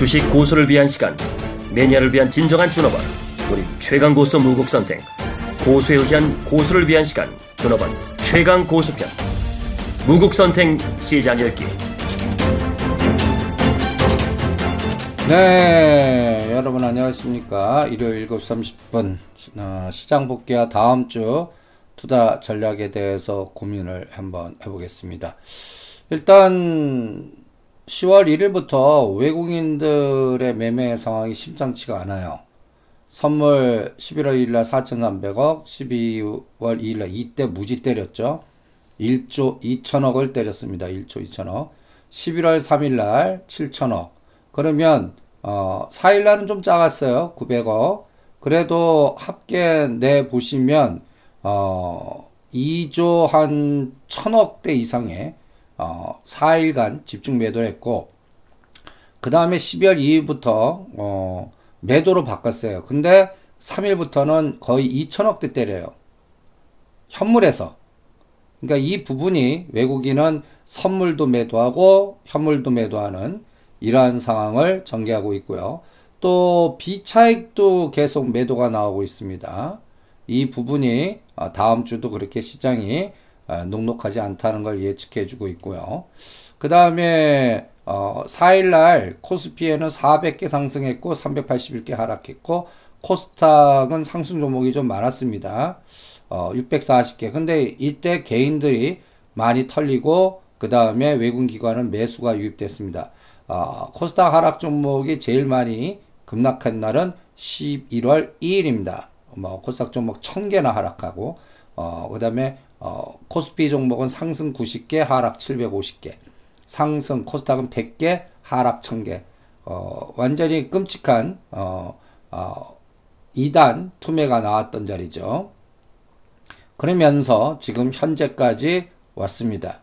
주식 고수를 위한 시간 매니아를 위한 진정한 준업원 우리 최강 고수 무국 선생 고수에 의한 고수를 위한 시간 준업원 최강 고수편 무국 선생 시장 열기 네, 여러분 안녕하십니까? 일요일 7시 30분 어, 시장 복귀와 다음 주 투자 전략에 대해서 고민을 한번 해보겠습니다. 일단 10월 1일부터 외국인들의 매매 상황이 심상치가 않아요. 선물 11월 1일날 4,300억, 12월 2일날 이때 무지 때렸죠. 1조 2천억을 때렸습니다. 1조 2천억. 11월 3일날 7천억. 그러면 어, 4일날은 좀 작았어요. 900억. 그래도 합계 내 보시면 어, 2조 한 1000억대 이상의 어, 4일간 집중 매도를 했고 그 다음에 12월 2일부터 어, 매도로 바꿨어요. 근데 3일부터는 거의 2천억대 때려요. 현물에서. 그러니까 이 부분이 외국인은 선물도 매도하고 현물도 매도하는 이러한 상황을 전개하고 있고요. 또 비차익도 계속 매도가 나오고 있습니다. 이 부분이 어, 다음 주도 그렇게 시장이 어, 녹록하지 않다는 걸 예측해 주고 있고요. 그 다음에 어, 4일날 코스피에는 400개 상승했고 381개 하락했고 코스닥은 상승 종목이 좀 많았습니다. 어, 640개. 근데 이때 개인들이 많이 털리고 그 다음에 외국 기관은 매수가 유입됐습니다. 어, 코스닥 하락 종목이 제일 많이 급락한 날은 11월 2일입니다. 뭐 코스닥 종목 1000개나 하락하고 어, 그 다음에 어, 코스피 종목은 상승 90개, 하락 750개. 상승 코스닥은 100개, 하락 1000개. 어, 완전히 끔찍한 어, 어, 2단 투매가 나왔던 자리죠. 그러면서 지금 현재까지 왔습니다.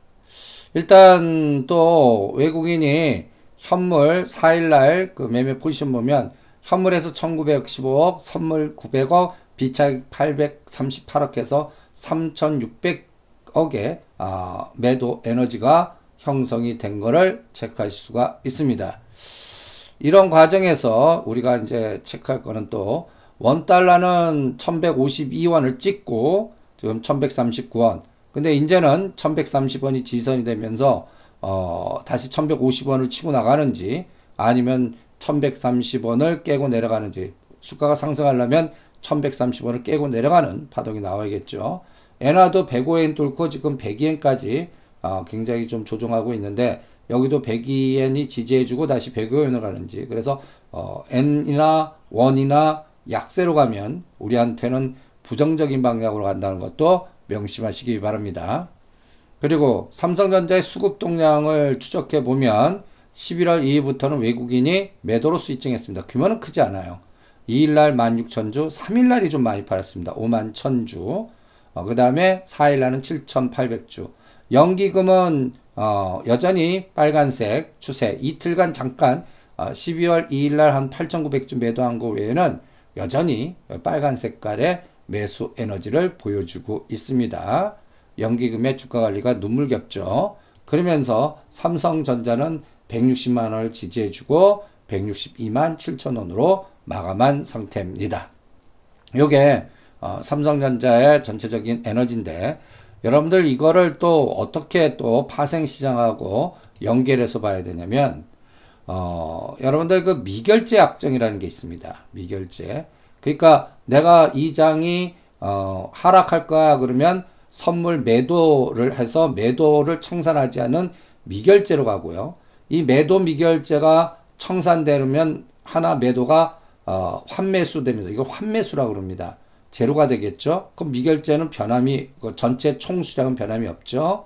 일단 또 외국인이 현물 4일날 그 매매 포지션 보면 현물에서 1915억, 선물 900억, 비차익 838억 해서 3,600억의 아, 매도 에너지가 형성이 된 것을 체크할 수가 있습니다. 이런 과정에서 우리가 이제 체크할 거는 또 원달러는 1152원을 찍고 지금 1139원. 근데 이제는 1130원이 지선이 되면서 어, 다시 1150원을 치고 나가는지 아니면 1130원을 깨고 내려가는지 주가가 상승하려면 1130원을 깨고 내려가는 파동이 나와야겠죠. 엔화도 105엔 뚫고 지금 102엔까지 어, 굉장히 좀 조정하고 있는데 여기도 102엔이 지지해주고 다시 105엔으로 가는지 그래서 어, 엔이나 원이나 약세로 가면 우리한테는 부정적인 방향으로 간다는 것도 명심하시기 바랍니다. 그리고 삼성전자의 수급 동량을 추적해 보면 11월 2일부터는 외국인이 매도로 수익증했습니다. 규모는 크지 않아요. 2일날 16,000주, 3일날이 좀 많이 팔았습니다. 5만 1,000주. 어, 그 다음에 4일날은 7,800주. 연기금은 어, 여전히 빨간색 추세. 이틀간 잠깐 어, 12월 2일날 한 8,900주 매도한 거 외에는 여전히 빨간 색깔의 매수 에너지를 보여주고 있습니다. 연기금의 주가 관리가 눈물겹죠. 그러면서 삼성전자는 160만 원을 지지해주고 162만 7천 원으로 마감한 상태입니다. 요게 어, 삼성전자의 전체적인 에너지인데 여러분들 이거를 또 어떻게 또 파생 시장하고 연결해서 봐야 되냐면 어, 여러분들 그 미결제 약정이라는 게 있습니다. 미결제. 그러니까 내가 이 장이 어, 하락할 거야 그러면 선물 매도를 해서 매도를 청산하지 않은 미결제로 가고요. 이 매도 미결제가 청산되면 하나 매도가 어, 환매수 되면서 이걸 환매수라고 그럽니다. 제로가 되겠죠. 그럼 미결제는 변함이 그 전체 총수량은 변함이 없죠.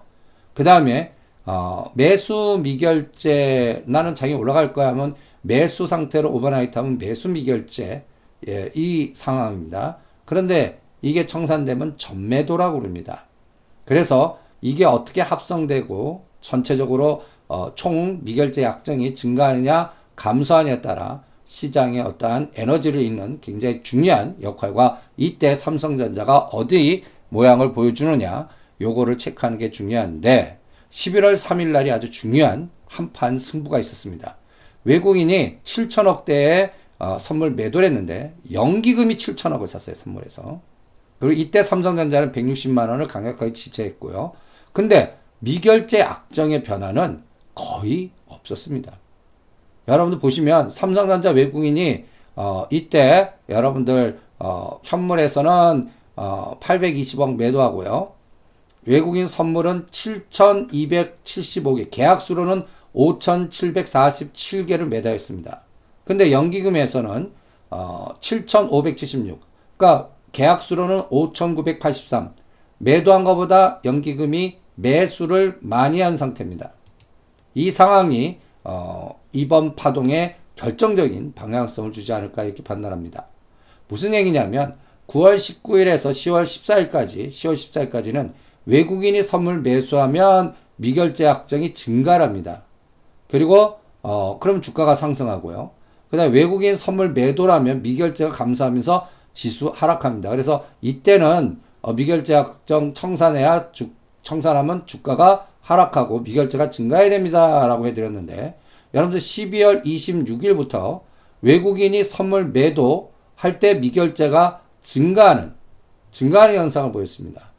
그 다음에 어, 매수 미결제 나는 장이 올라갈 거야 하면 매수 상태로 overnight 하면 매수 미결제 예, 이 상황입니다. 그런데 이게 청산되면 전매도라고 그럽니다. 그래서 이게 어떻게 합성되고 전체적으로 어, 총 미결제 약정이 증가하느냐 감소하느냐에 따라 시장에 어떠한 에너지를 잇는 굉장히 중요한 역할과 이때 삼성전자가 어디 모양을 보여주느냐 요거를 체크하는 게 중요한데 11월 3일 날이 아주 중요한 한판 승부가 있었습니다. 외국인이 7천억대의 어, 선물 매도를 했는데 연기금이 7천억을 샀어요 선물에서 그리고 이때 삼성전자는 160만 원을 강력하게 지지했고요. 근데 미결제 악정의 변화는 거의 없었습니다. 여러분들 보시면 삼성전자 외국인이 어, 이때 여러분들 어, 현물에서는 어, 820억 매도하고요. 외국인 선물은 7,275개, 계약수로는 5,747개를 매도했습니다. 근데 연기금에서는 어, 7,576. 그러니까 계약수로는 5,983. 매도한 것보다 연기금이 매수를 많이 한 상태입니다. 이 상황이 어, 이번 파동에 결정적인 방향성을 주지 않을까 이렇게 판단합니다. 무슨 얘기냐면 9월 19일에서 10월 14일까지 10월 14일까지는 외국인이 선물 매수하면 미결제 확정이 증가합니다. 그리고 어 그럼 주가가 상승하고요. 그다음에 외국인 선물 매도라면 미결제가 감소하면서 지수 하락합니다. 그래서 이때는 어 미결제 확정 청산해야 주, 청산하면 주가가 하락하고 미결제가 증가해야 됩니다라고 해드렸는데 여러분들 12월 26일부터 외국인이 선물 매도 할 때 미결제가 증가하는 증가하는 현상을 보였습니다.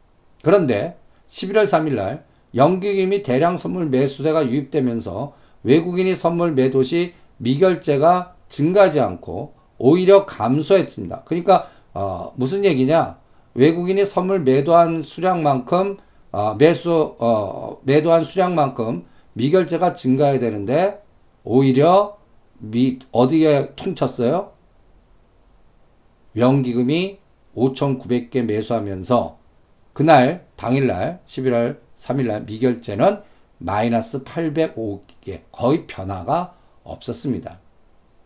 그런데 11월 3일 날 연기금이 대량 선물 매수세가 유입되면서 외국인이 선물 매도 시 미결제가 증가하지 않고 오히려 감소했습니다. 그러니까 어, 무슨 얘기냐? 외국인이 선물 매도한 수량만큼 어, 매수 어, 매도한 수량만큼 미결제가 증가해야 되는데 오히려 미 어디에 퉁쳤어요? 연기금이 5,900개 매수하면서 그날 당일날 11월 3일날 미결제는 마이너스 805개 거의 변화가 없었습니다.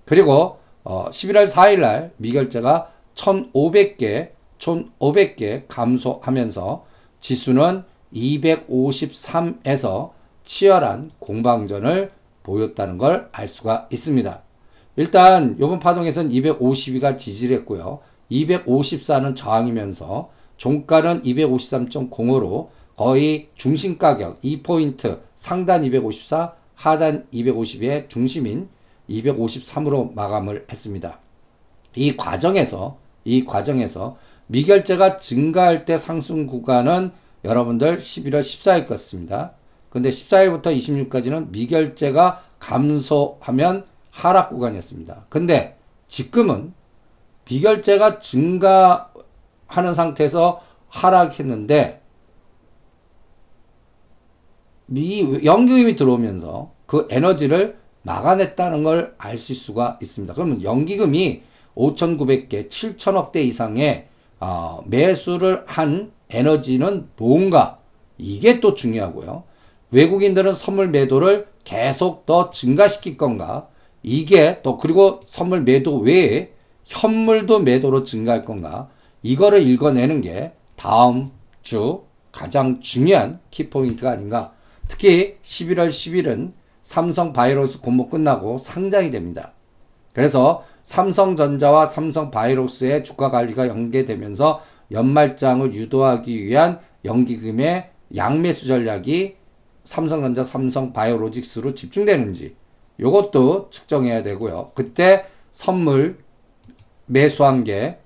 그리고 어, 11월 4일날 미결제가 1,500개 1,500개 감소하면서 지수는 253에서 치열한 공방전을 보였다는 걸 알 수가 있습니다. 일단 이번 파동에서는 252가 지지를 했고요. 254는 저항이면서 종가는 253.05로 거의 중심 가격 2포인트 상단 254, 하단 250의 중심인 253으로 마감을 했습니다. 이 과정에서 이 과정에서 미결제가 증가할 때 상승 구간은 여러분들 11월 14일 것습니다. 근데 14일부터 26까지는 미결제가 감소하면 하락 구간이었습니다. 근데 지금은 미결제가 증가하는 상태에서 하락했는데 미 연기금이 들어오면서 그 에너지를 막아냈다는 걸 아실 수가 있습니다. 그러면 연기금이 5,900개, 7,000억대 이상의 어, 매수를 한 에너지는 뭔가 이게 또 중요하고요. 외국인들은 선물 매도를 계속 더 증가시킬 건가? 이게 또 그리고 선물 매도 외에 현물도 매도로 증가할 건가? 이거를 읽어내는 게 다음 주 가장 중요한 키포인트가 아닌가. 특히 11월 10일은 삼성 바이오로스 공모 끝나고 상장이 됩니다. 그래서 삼성전자와 삼성 바이오로스의 주가 관리가 연계되면서 연말장을 유도하기 위한 연기금의 양매수 전략이 삼성전자, 삼성바이오로직스로 집중되는지 이것도 측정해야 되고요. 그때 선물 매수한 게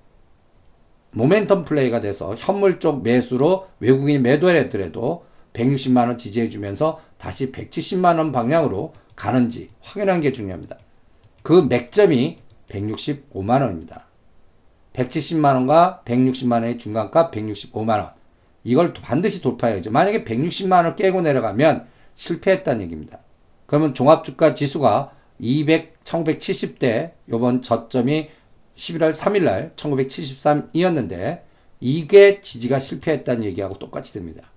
모멘텀 플레이가 돼서 현물 쪽 매수로 외국인이 매도를 했더라도 160만 원 지지해 주면서 다시 170만 원 방향으로 가는지 확인하는 게 중요합니다. 그 맥점이 165만 원입니다. 170만 원과 160만 원의 중간값 165만 원. 이걸 반드시 돌파해야죠. 만약에 160만 원을 깨고 내려가면 실패했다는 얘기입니다. 그러면 종합주가 지수가 200, 1970대 요번 저점이 11월 3일 날 1973이었는데 이게 지지가 실패했다는 얘기하고 똑같이 됩니다.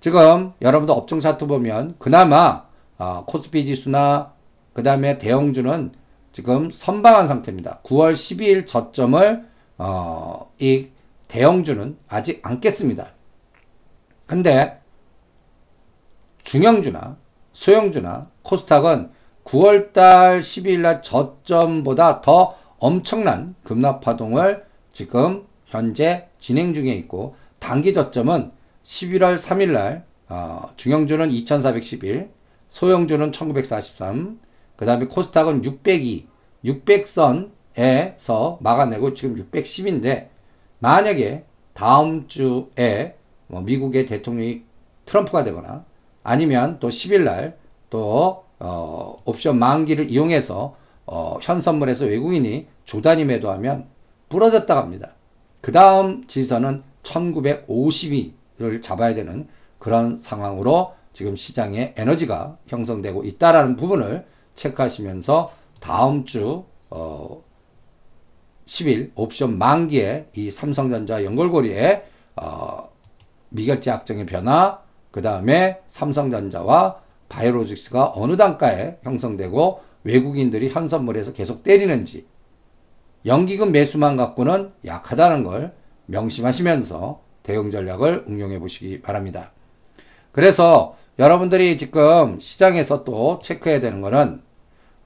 지금 여러분들 업종 차트 보면 그나마 어, 코스피 지수나 그 다음에 대형주는 지금 선방한 상태입니다. 9월 12일 저점을 어, 이 대형주는 아직 안 깼습니다. 근데 중형주나 소형주나 코스닥은 9월달 12일날 저점보다 더 엄청난 급락 파동을 지금 현재 진행 중에 있고 단기 저점은 11월 3일날 어, 중형주는 2411, 소형주는 1943, 그그 다음에 코스닥은 602, 600선에서 막아내고 지금 610인데 만약에 다음 주에 뭐 미국의 대통령이 트럼프가 되거나 아니면 또 10일 날또 어, 옵션 만기를 이용해서 어, 현 선물에서 외국인이 조단위 매도하면 부러졌다 갑니다. 그 다음 지선은 1952를 잡아야 되는 그런 상황으로 지금 시장에 에너지가 형성되고 있다라는 부분을 체크하시면서 다음 주 어, 10일 옵션 만기에 이 삼성전자 연결고리에 어, 미결제 약정의 변화, 그 다음에 삼성전자와 바이오로직스가 어느 단가에 형성되고 외국인들이 현선물에서 계속 때리는지 연기금 매수만 갖고는 약하다는 걸 명심하시면서 대응 전략을 응용해 보시기 바랍니다. 그래서 여러분들이 지금 시장에서 또 체크해야 되는 거는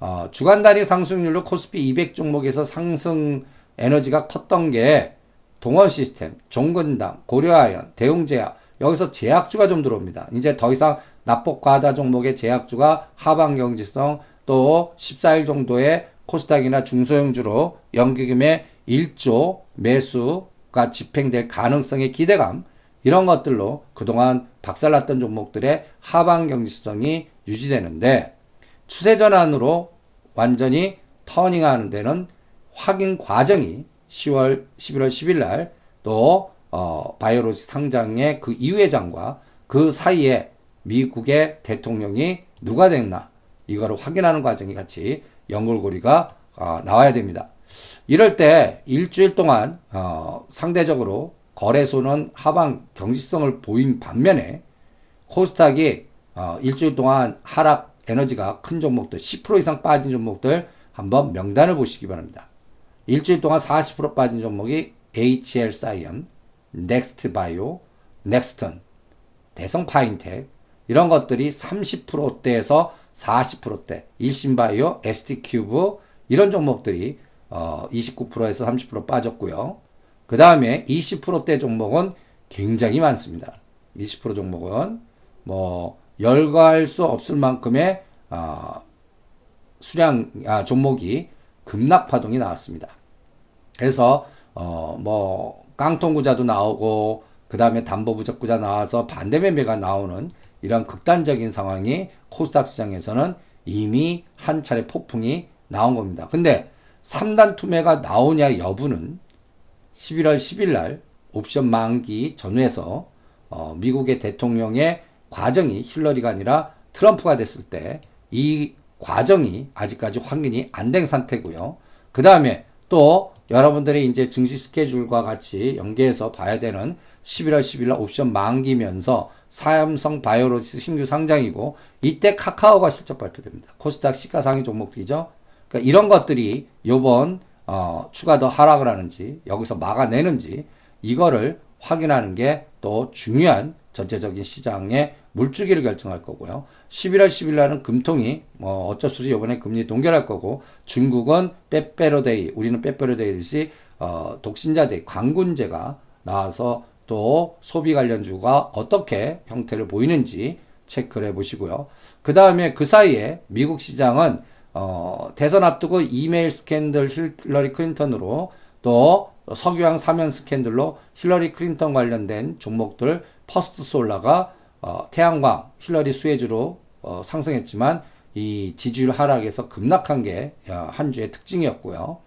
어, 주간 단위 상승률로 코스피 200 종목에서 상승 에너지가 컸던 게 동원 시스템, 종근당, 고려아연, 대웅제약 여기서 제약주가 좀 들어옵니다. 이제 더 이상 납복 과다 종목의 제약주가 하방 경지성 또 14일 정도의 코스닥이나 중소형주로 연기금의 1조 매수가 집행될 가능성의 기대감 이런 것들로 그동안 박살났던 종목들의 하방 경지성이 유지되는데 추세 전환으로 완전히 터닝하는 데는 확인 과정이 10월 11월 10일 날또 어, 바이오로직 상장의 그 이회장과 그 사이에 미국의 대통령이 누가 됐나 이거를 확인하는 과정이 같이 연골고리가 어, 나와야 됩니다. 이럴 때 일주일 동안 어, 상대적으로 거래소는 하방 경직성을 보인 반면에 코스닥이 어, 일주일 동안 하락 에너지가 큰 종목들 10% 이상 빠진 종목들 한번 명단을 보시기 바랍니다. 일주일 동안 40% 빠진 종목이 HL 사이언스, 넥스트 바이오, 넥스턴, 대성 파인텍 이런 것들이 30%대에서 40%대, 일신바이오, ST큐브 이런 종목들이 어 29%에서 30% 빠졌고요. 그 다음에 20%대 종목은 굉장히 많습니다. 20% 종목은 뭐 열거할 수 없을 만큼의 어, 수량 아, 종목이 급락 파동이 나왔습니다. 그래서 어, 뭐 깡통구자도 나오고 그 다음에 담보부적구자 나와서 반대 매매가 나오는 이런 극단적인 상황이 코스닥 시장에서는 이미 한 차례 폭풍이 나온 겁니다. 근데 3단 투매가 나오냐 여부는 11월 10일 날 옵션 만기 전후에서 어, 미국의 대통령의 과정이 힐러리가 아니라 트럼프가 됐을 때 이 과정이 아직까지 확인이 안 된 상태고요. 그 다음에 또 여러분들이 이제 증시 스케줄과 같이 연계해서 봐야 되는 11월 10일 날 옵션 만기면서 삼성 바이오로지스 신규 상장이고 이때 카카오가 실적 발표됩니다. 코스닥 시가상위 종목들이죠. 그러니까 이런 것들이 요번 어, 추가 더 하락을 하는지 여기서 막아내는지 이거를 확인하는 게 또 중요한 전체적인 시장의 물주기를 결정할 거고요. 11월 10일 날은 금통이 뭐 어쩔 수 없이 이번에 금리 동결할 거고 중국은 빼빼로데이 우리는 빼빼로데이듯이 어, 독신자데이 광군제가 나와서 또 소비 관련주가 어떻게 형태를 보이는지 체크를 해보시고요. 그 다음에 그 사이에 미국 시장은 어, 대선 앞두고 이메일 스캔들 힐러리 클린턴으로 또 석유왕 사면 스캔들로 힐러리 클린턴 관련된 종목들 퍼스트 솔라가 어, 태양광, 힐러리 수혜주로 어, 상승했지만 이 지지율 하락에서 급락한 게 한 어, 주의 특징이었고요.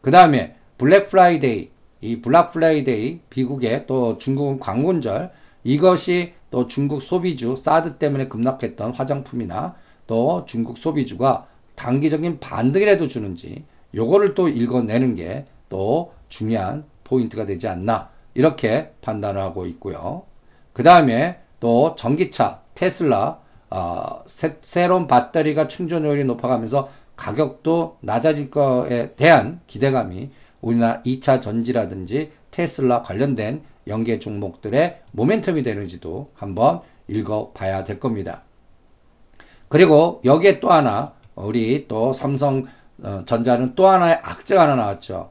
그 다음에 블랙 프라이데이, 이 블랙 프라이데이 미국의 또 중국은 광군절 이것이 또 중국 소비주 사드 때문에 급락했던 화장품이나 또 중국 소비주가 단기적인 반등이라도 주는지 요거를 또 읽어내는 게 또 중요한 포인트가 되지 않나 이렇게 판단을 하고 있고요. 그 다음에 또 전기차, 테슬라, 어, 새, 새로운 배터리가 충전율이 높아가면서 가격도 낮아질 거에 대한 기대감이 우리나라 2차 전지라든지 테슬라 관련된 연계 종목들의 모멘텀이 되는지도 한번 읽어봐야 될 겁니다. 그리고 여기에 또 하나 우리 또 삼성 어, 전자는 또 하나의 악재가 하나 나왔죠.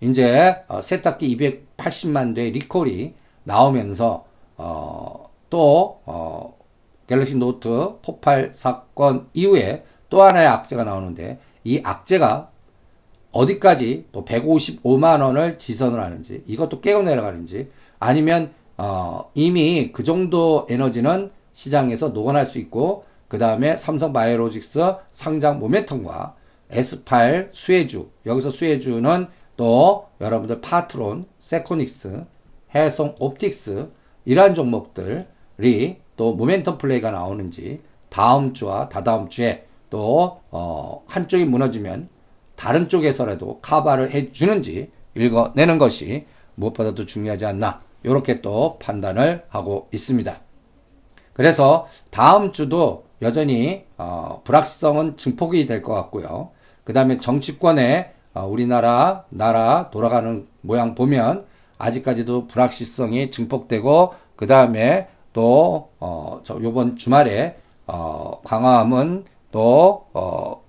이제 어, 세탁기 280만 대 리콜이 나오면서 어, 또 어, 갤럭시 노트 폭발 사건 이후에 또또 하나의 악재가 나오는데 이 악재가 어디까지 또 155만 원을 지지선을 하는지 이것도 깨고 내려가는지 아니면 어, 이미 그 정도 에너지는 시장에서 녹아날 수 있고 그 다음에 삼성 바이오로직스 상장 모멘텀과 S8 수혜주 여기서 수혜주는 또 여러분들 파트론, 세코닉스, 해성 옵틱스 이러한 종목들이 또 모멘텀 플레이가 나오는지 다음 주와 다다음 주에 또 어, 한쪽이 무너지면 다른 쪽에서라도 카바를 해주는지 읽어내는 것이 무엇보다도 중요하지 않나 이렇게 또 판단을 하고 있습니다. 그래서 다음 주도 여전히 어, 불확실성은 증폭이 될 것 같고요. 그 다음에 정치권에 어, 우리나라 나라 돌아가는 모양 보면 아직까지도 불확실성이 증폭되고 그 다음에 또 어, 저 요번 주말에 어, 광화문 또 어,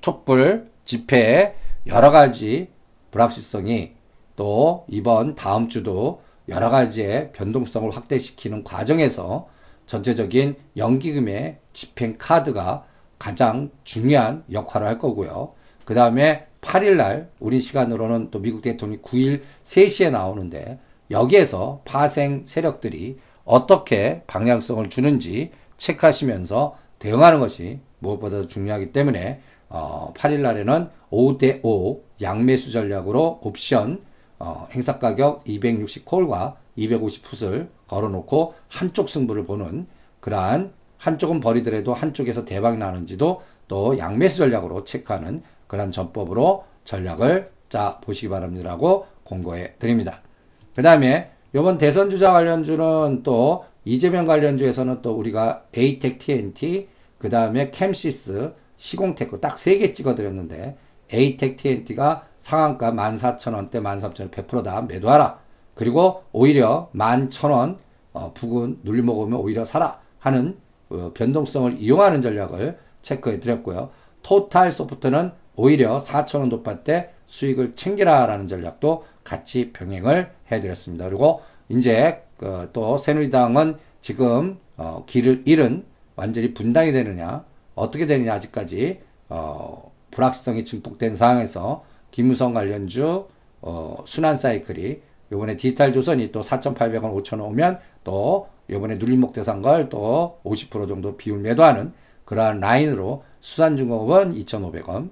촛불 집회 여러 가지 불확실성이 또 이번 다음 주도 여러 가지의 변동성을 확대시키는 과정에서 전체적인 연기금의 집행 카드가 가장 중요한 역할을 할 거고요. 그 다음에 8일 날 우리 시간으로는 또 미국 대통령이 9일 3시에 나오는데 여기에서 파생 세력들이 어떻게 방향성을 주는지 체크하시면서 대응하는 것이 무엇보다도 중요하기 때문에 어, 8일 날에는 5대 5 양매수 전략으로 옵션 어, 행사 가격 260 콜과 250 풋을 걸어놓고 한쪽 승부를 보는 그러한 한쪽은 버리더라도 한쪽에서 대박 나는지도 또 양매수 전략으로 체크하는 그런 전법으로 전략을 짜 보시기 바랍니다라고 공고해 드립니다. 그 다음에 이번 대선 주자 관련주는 또 이재명 관련주에서는 또 우리가 에이텍 TNT 그 다음에 캠시스 시공테크 딱 세 개 찍어드렸는데 에이텍 TNT가 상한가 14,000원대 13,000원 100%다 매도하라. 그리고 오히려 11,000원 어, 부근 눌리 먹으면 오히려 사라 하는 어, 변동성을 이용하는 전략을 체크해 드렸고요. 토탈 소프트는 오히려 4,000원 돌파 때 수익을 챙기라라는 전략도 같이 병행을 해드렸습니다. 그리고 이제 그또 새누리당은 지금 어 길을 잃은 완전히 분당이 되느냐 어떻게 되느냐 아직까지 어 불확실성이 증폭된 상황에서 김무성 관련주 어 순환 사이클이 요번에 디지털 조선이 또 4,800원 5,000원 오면 또 요번에 눌림목 대상 걸 또 50% 정도 비율 매도하는 그러한 라인으로 수산중공업은 2,500원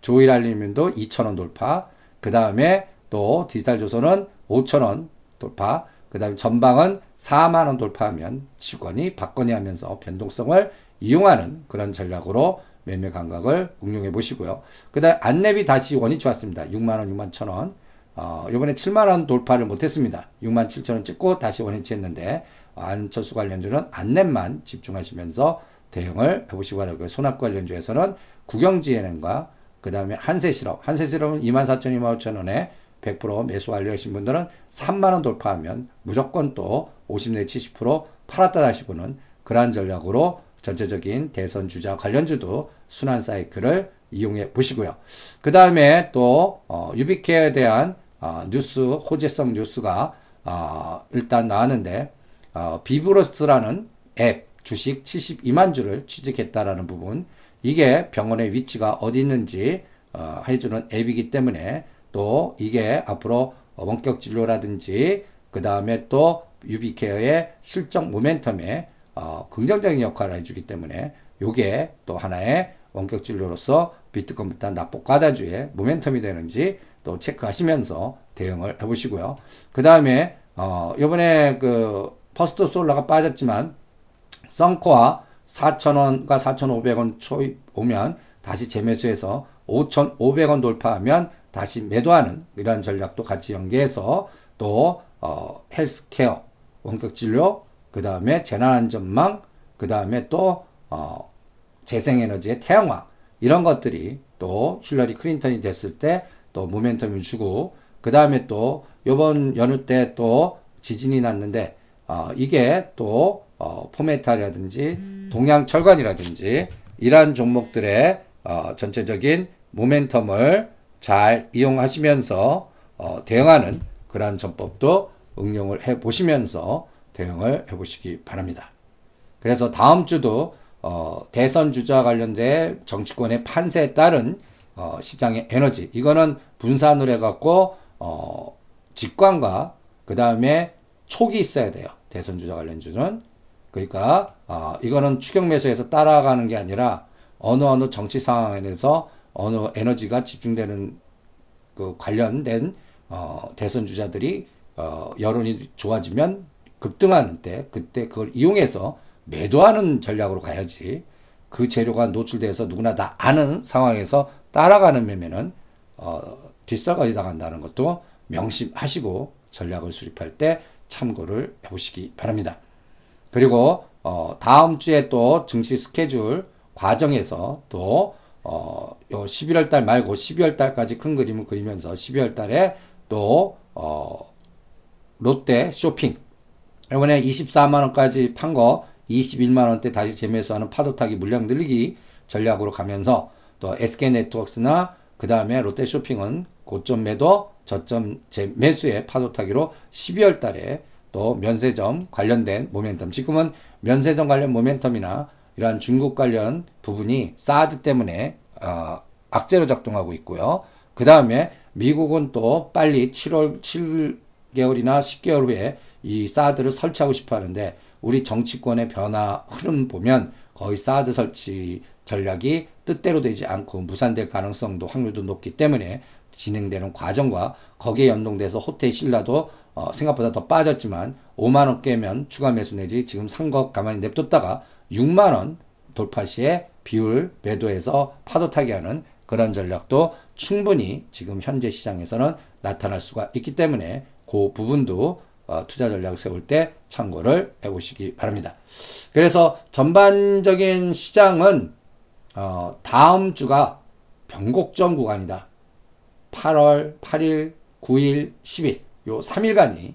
조일 알림면도 2,000원 돌파 그 다음에 또 디지털 조선은 5천원 돌파, 그 다음에 전방은 4만원 돌파하면 직원이 받거니 하면서 변동성을 이용하는 그런 전략으로 매매 감각을 응용해 보시고요. 그 다음에 안랩이 다시 원이 좋았습니다. 6만원, 6만 천원. 어, 요번에 7만원 돌파를 못했습니다. 6만 7천원 찍고 다시 원위치 했는데, 안철수 관련주는 안랩만 집중하시면서 대응을 해보시기 바라고요. 손학 관련주에서는 국영지혜는과 그 다음에 한세 실업, 한세 실업은 24,000, 25,000원에 100% 매수 완료하신 분들은 3만원 돌파하면 무조건 또 50 내 70% 팔았다 다시 보는 그러한 전략으로 전체적인 대선 주자 관련주도 순환 사이클을 이용해 보시고요. 그 다음에 또 어, 유비케에 대한 어, 뉴스 호재성 뉴스가 어, 일단 나왔는데 어, 비브로스라는 앱 주식 72만 주를 취직했다라는 부분 이게 병원의 위치가 어디 있는지 어, 해주는 앱이기 때문에 또 이게 앞으로 원격 진료라든지 그 다음에 또 유비케어의 실적 모멘텀에 어, 긍정적인 역할을 해주기 때문에 요게 또 하나의 원격 진료로서 비트컴퓨터 납복 과다주의 모멘텀이 되는지 또 체크하시면서 대응을 해보시고요. 그 다음에 어, 요번에 그 First Solar가 빠졌지만 썬코아 4,000원과 4,500원 초입 오면 다시 재매수해서 5,500원 돌파하면 다시 매도하는 이러한 전략도 같이 연계해서 또 어, 헬스케어, 원격 진료, 그 다음에 재난안전망, 그 다음에 또 어, 재생에너지의 태양광 이런 것들이 또 힐러리 클린턴이 됐을 때 또 모멘텀을 주고 그 다음에 또 요번 연휴 때 또 지진이 났는데 어, 이게 또 어, 포메탈이라든지 동양 철관이라든지 이러한 종목들의 어, 전체적인 모멘텀을 잘 이용하시면서 어, 대응하는 그러한 전법도 응용을 해 보시면서 대응을 해 보시기 바랍니다. 그래서 다음 주도 어, 대선 주자 관련된 정치권의 판세에 따른 어, 시장의 에너지 이거는 분산을 해갖고 어, 직관과 그 다음에 촉이 있어야 돼요. 대선 주자 관련 주는 그러니까 어, 이거는 추격 매수에서 따라가는 게 아니라 어느 어느 정치 상황에서 어느 에너지가 집중되는 그 관련된 어, 대선 주자들이 어, 여론이 좋아지면 급등하는 때 그때 그걸 이용해서 매도하는 전략으로 가야지 그 재료가 노출돼서 누구나 다 아는 상황에서 따라가는 매매는 어, 뒷설까지 당한다는 것도 명심하시고 전략을 수립할 때 참고를 해보시기 바랍니다. 그리고 어, 다음 주에 또 증시 스케줄 과정에서 또 어, 요 11월 달 말고 12월 달까지 큰 그림을 그리면서 12월 달에 또 어, 롯데 쇼핑. 이번에 24만 원까지 판 거 21만 원대 다시 재매수 하는 파도 타기 물량 늘리기 전략으로 가면서 또 SK 네트워크스나 그 다음에 롯데 쇼핑은 고점 매도 저점 재매수의 파도 타기로 12월 달에 또 면세점 관련된 모멘텀 지금은 면세점 관련 모멘텀이나 이러한 중국 관련 부분이 사드 때문에 어, 악재로 작동하고 있고요. 그 다음에 미국은 또 빨리 7월 7개월이나 10개월 후에 이 사드를 설치하고 싶어 하는데 우리 정치권의 변화 흐름 보면 거의 사드 설치 전략이 뜻대로 되지 않고 무산될 가능성도 확률도 높기 때문에 진행되는 과정과 거기에 연동돼서 호텔 신라도 어, 생각보다 더 빠졌지만 5만 원 깨면 추가 매수 내지 지금 산 거 가만히 냅뒀다가 6만 원 돌파 시에 비율 매도해서 파도 타게 하는 그런 전략도 충분히 지금 현재 시장에서는 나타날 수가 있기 때문에 그 부분도 어, 투자 전략 세울 때 참고를 해보시기 바랍니다. 그래서 전반적인 시장은 어, 다음 주가 변곡점 구간이다. 8월 8일, 9일, 10일 요 3일간이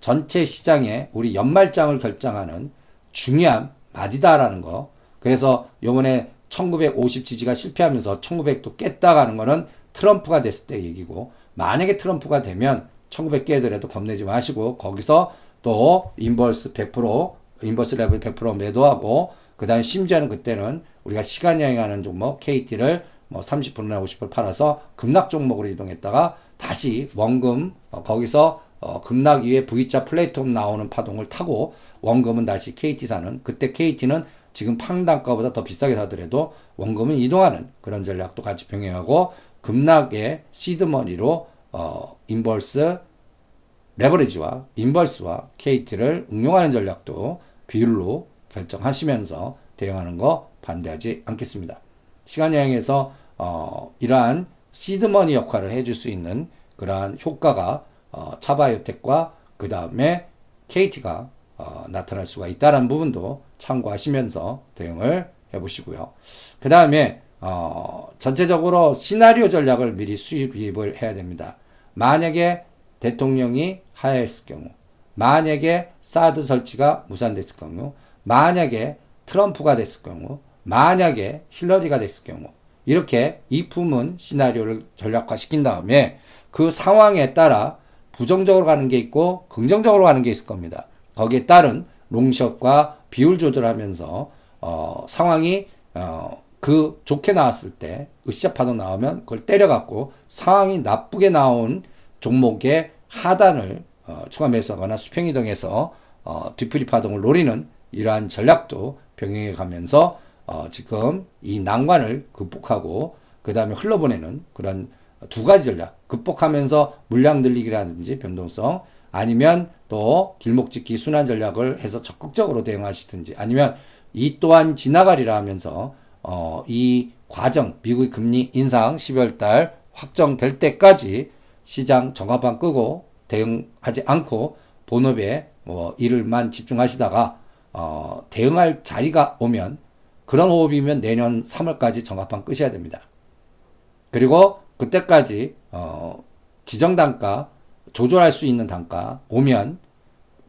전체 시장의 우리 연말장을 결정하는 중요한 마디다라는 거. 그래서 요번에 1950 지지가 실패하면서 1900도 깼다 가는 거는 트럼프가 됐을 때 얘기고 만약에 트럼프가 되면 1900 깨더라도 겁내지 마시고 거기서 또 인버스 100% 인버스 레벨 100% 매도하고 그 다음에 심지어는 그때는 우리가 시간 여행하는 종목 KT를 뭐 30%나 50% 팔아서 급락 종목으로 이동했다가 다시 원금 어, 거기서 어, 급락 이후에 V자 플레이톤 나오는 파동을 타고 원금은 다시 KT 사는 그때 KT는 지금 평단가보다 더 비싸게 사더라도 원금은 이동하는 그런 전략도 같이 병행하고 급락의 시드머니로 어, 인버스 레버리지와 인버스와 KT를 응용하는 전략도 비율로 결정하시면서 대응하는 거 반대하지 않겠습니다. 시간 여행에서 어, 이러한 시드머니 역할을 해줄 수 있는 그러한 효과가 어, 차바이오텍과 그 다음에 KT가 어, 나타날 수가 있다는 부분도 참고하시면서 대응을 해보시고요. 그 다음에 어, 전체적으로 시나리오 전략을 미리 수립을 해야 됩니다. 만약에 대통령이 하야했을 경우, 만약에 사드 설치가 무산됐을 경우, 만약에 트럼프가 됐을 경우, 만약에 힐러리가 됐을 경우, 이렇게 이품은 시나리오를 전략화시킨 다음에 그 상황에 따라 부정적으로 가는 게 있고 긍정적으로 가는 게 있을 겁니다. 거기에 따른 롱숏과 비율 조절하면서 어, 상황이 어, 그 좋게 나왔을 때 으쌰 파동 나오면 그걸 때려갖고 상황이 나쁘게 나온 종목의 하단을 어, 추가 매수하거나 수평 이동해서 어, 뒤풀이 파동을 노리는 이러한 전략도 병행해 가면서 어, 지금 이 난관을 극복하고 그 다음에 흘러보내는 그런 두 가지 전략 극복하면서 물량 늘리기라든지 변동성 아니면 또 길목짓기 순환 전략을 해서 적극적으로 대응하시든지 아니면 이 또한 지나가리라 하면서 어, 이 과정 미국의 금리 인상 12월 달 확정될 때까지 시장 정화판 끄고 대응하지 않고 본업에 뭐 일을만 집중하시다가 어, 대응할 자리가 오면 그런 호흡이면 내년 3월까지 정합판 끄셔야 됩니다. 그리고 그때까지 어, 지정 단가 조절할 수 있는 단가 오면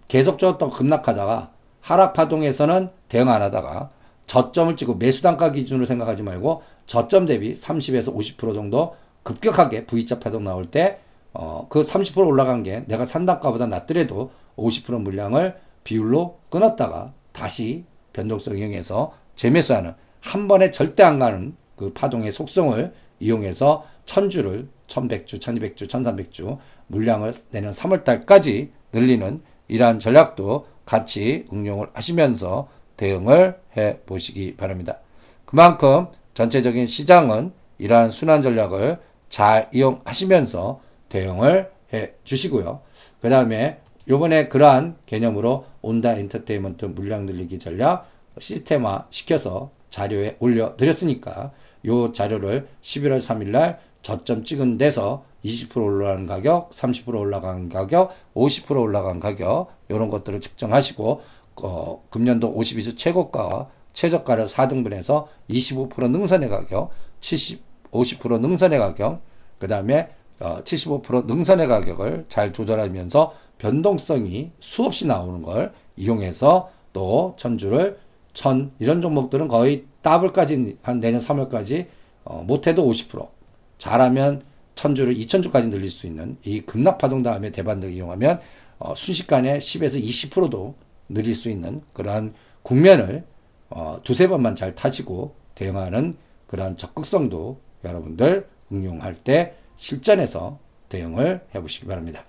계속적으로 또 급락하다가 하락 파동에서는 대응 안 하다가 저점을 찍고 매수 단가 기준으로 생각하지 말고 저점 대비 30에서 50% 정도 급격하게 V자 파동 나올 때 어, 그 30% 올라간 게 내가 산 단가보다 낮더라도 50% 물량을 비율로 끊었다가 다시 변동성 이용해서 재매수하는 한 번에 절대 안 가는 그 파동의 속성을 이용해서 천주를 1100주, 1200주, 1300주 물량을 내년 3월달까지 늘리는 이러한 전략도 같이 응용을 하시면서 대응을 해 보시기 바랍니다. 그만큼 전체적인 시장은 이러한 순환 전략을 잘 이용하시면서 대응을 해 주시고요. 그 다음에 요번에 그러한 개념으로 온다 엔터테인먼트 물량 늘리기 전략 시스템화 시켜서 자료에 올려 드렸으니까 요 자료를 11월 3일 날 저점 찍은 데서 20% 올라간 가격, 30% 올라간 가격, 50% 올라간 가격 이런 것들을 측정하시고 어, 금년도 52주 최고가와 최저가를 4등분해서 25% 능선의 가격, 70, 50% 능선의 가격, 그 다음에 어, 75% 능선의 가격을 잘 조절하면서 변동성이 수없이 나오는 걸 이용해서 또 천주를 천 이런 종목들은 거의 더블까지 한 내년 3월까지 어, 못해도 50% 잘하면 천주를 2천주까지 늘릴 수 있는 이 급락 파동 다음에 대반등을 이용하면 어, 순식간에 10에서 20%도 늘릴 수 있는 그러한 국면을 어, 두세 번만 잘 타시고 대응하는 그러한 적극성도 여러분들 응용할 때 실전에서 대응을 해보시기 바랍니다.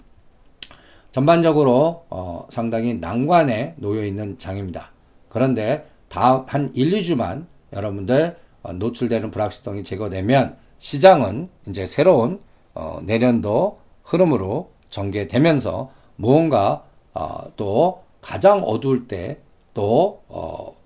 전반적으로 어, 상당히 난관에 놓여 있는 장입니다. 그런데 다음 한 1, 2주만 여러분들 어, 노출되는 불확실성이 제거되면 시장은 이제 새로운 어, 내년도 흐름으로 전개되면서 무언가 어, 또 가장 어두울 때또 어,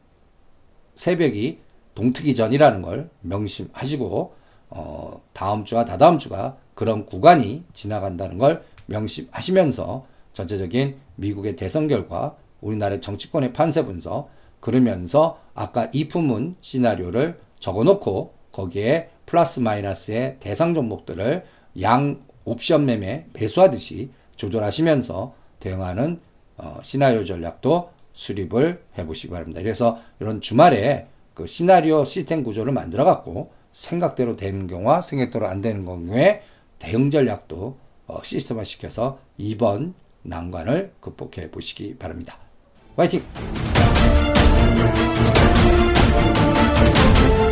새벽이 동트기 전이라는 걸 명심하시고 어, 다음 주와 다다음 주가 그런 구간이 지나간다는 걸 명심하시면서 전체적인 미국의 대선 결과 우리나라의 정치권의 판세 분석 그러면서 아까 이품문 시나리오를 적어놓고 거기에 플러스 마이너스의 대상 종목들을 양 옵션 매매 매수하듯이 조절하시면서 대응하는 어, 시나리오 전략도 수립을 해보시기 바랍니다. 그래서 이런 주말에 그 시나리오 시스템 구조를 만들어 갖고 생각대로 되는 경우와 생각대로 안 되는 경우에 대응 전략도 어, 시스템화 시켜서 이번 난관을 극복해 보시기 바랍니다. 화이팅! Thank you.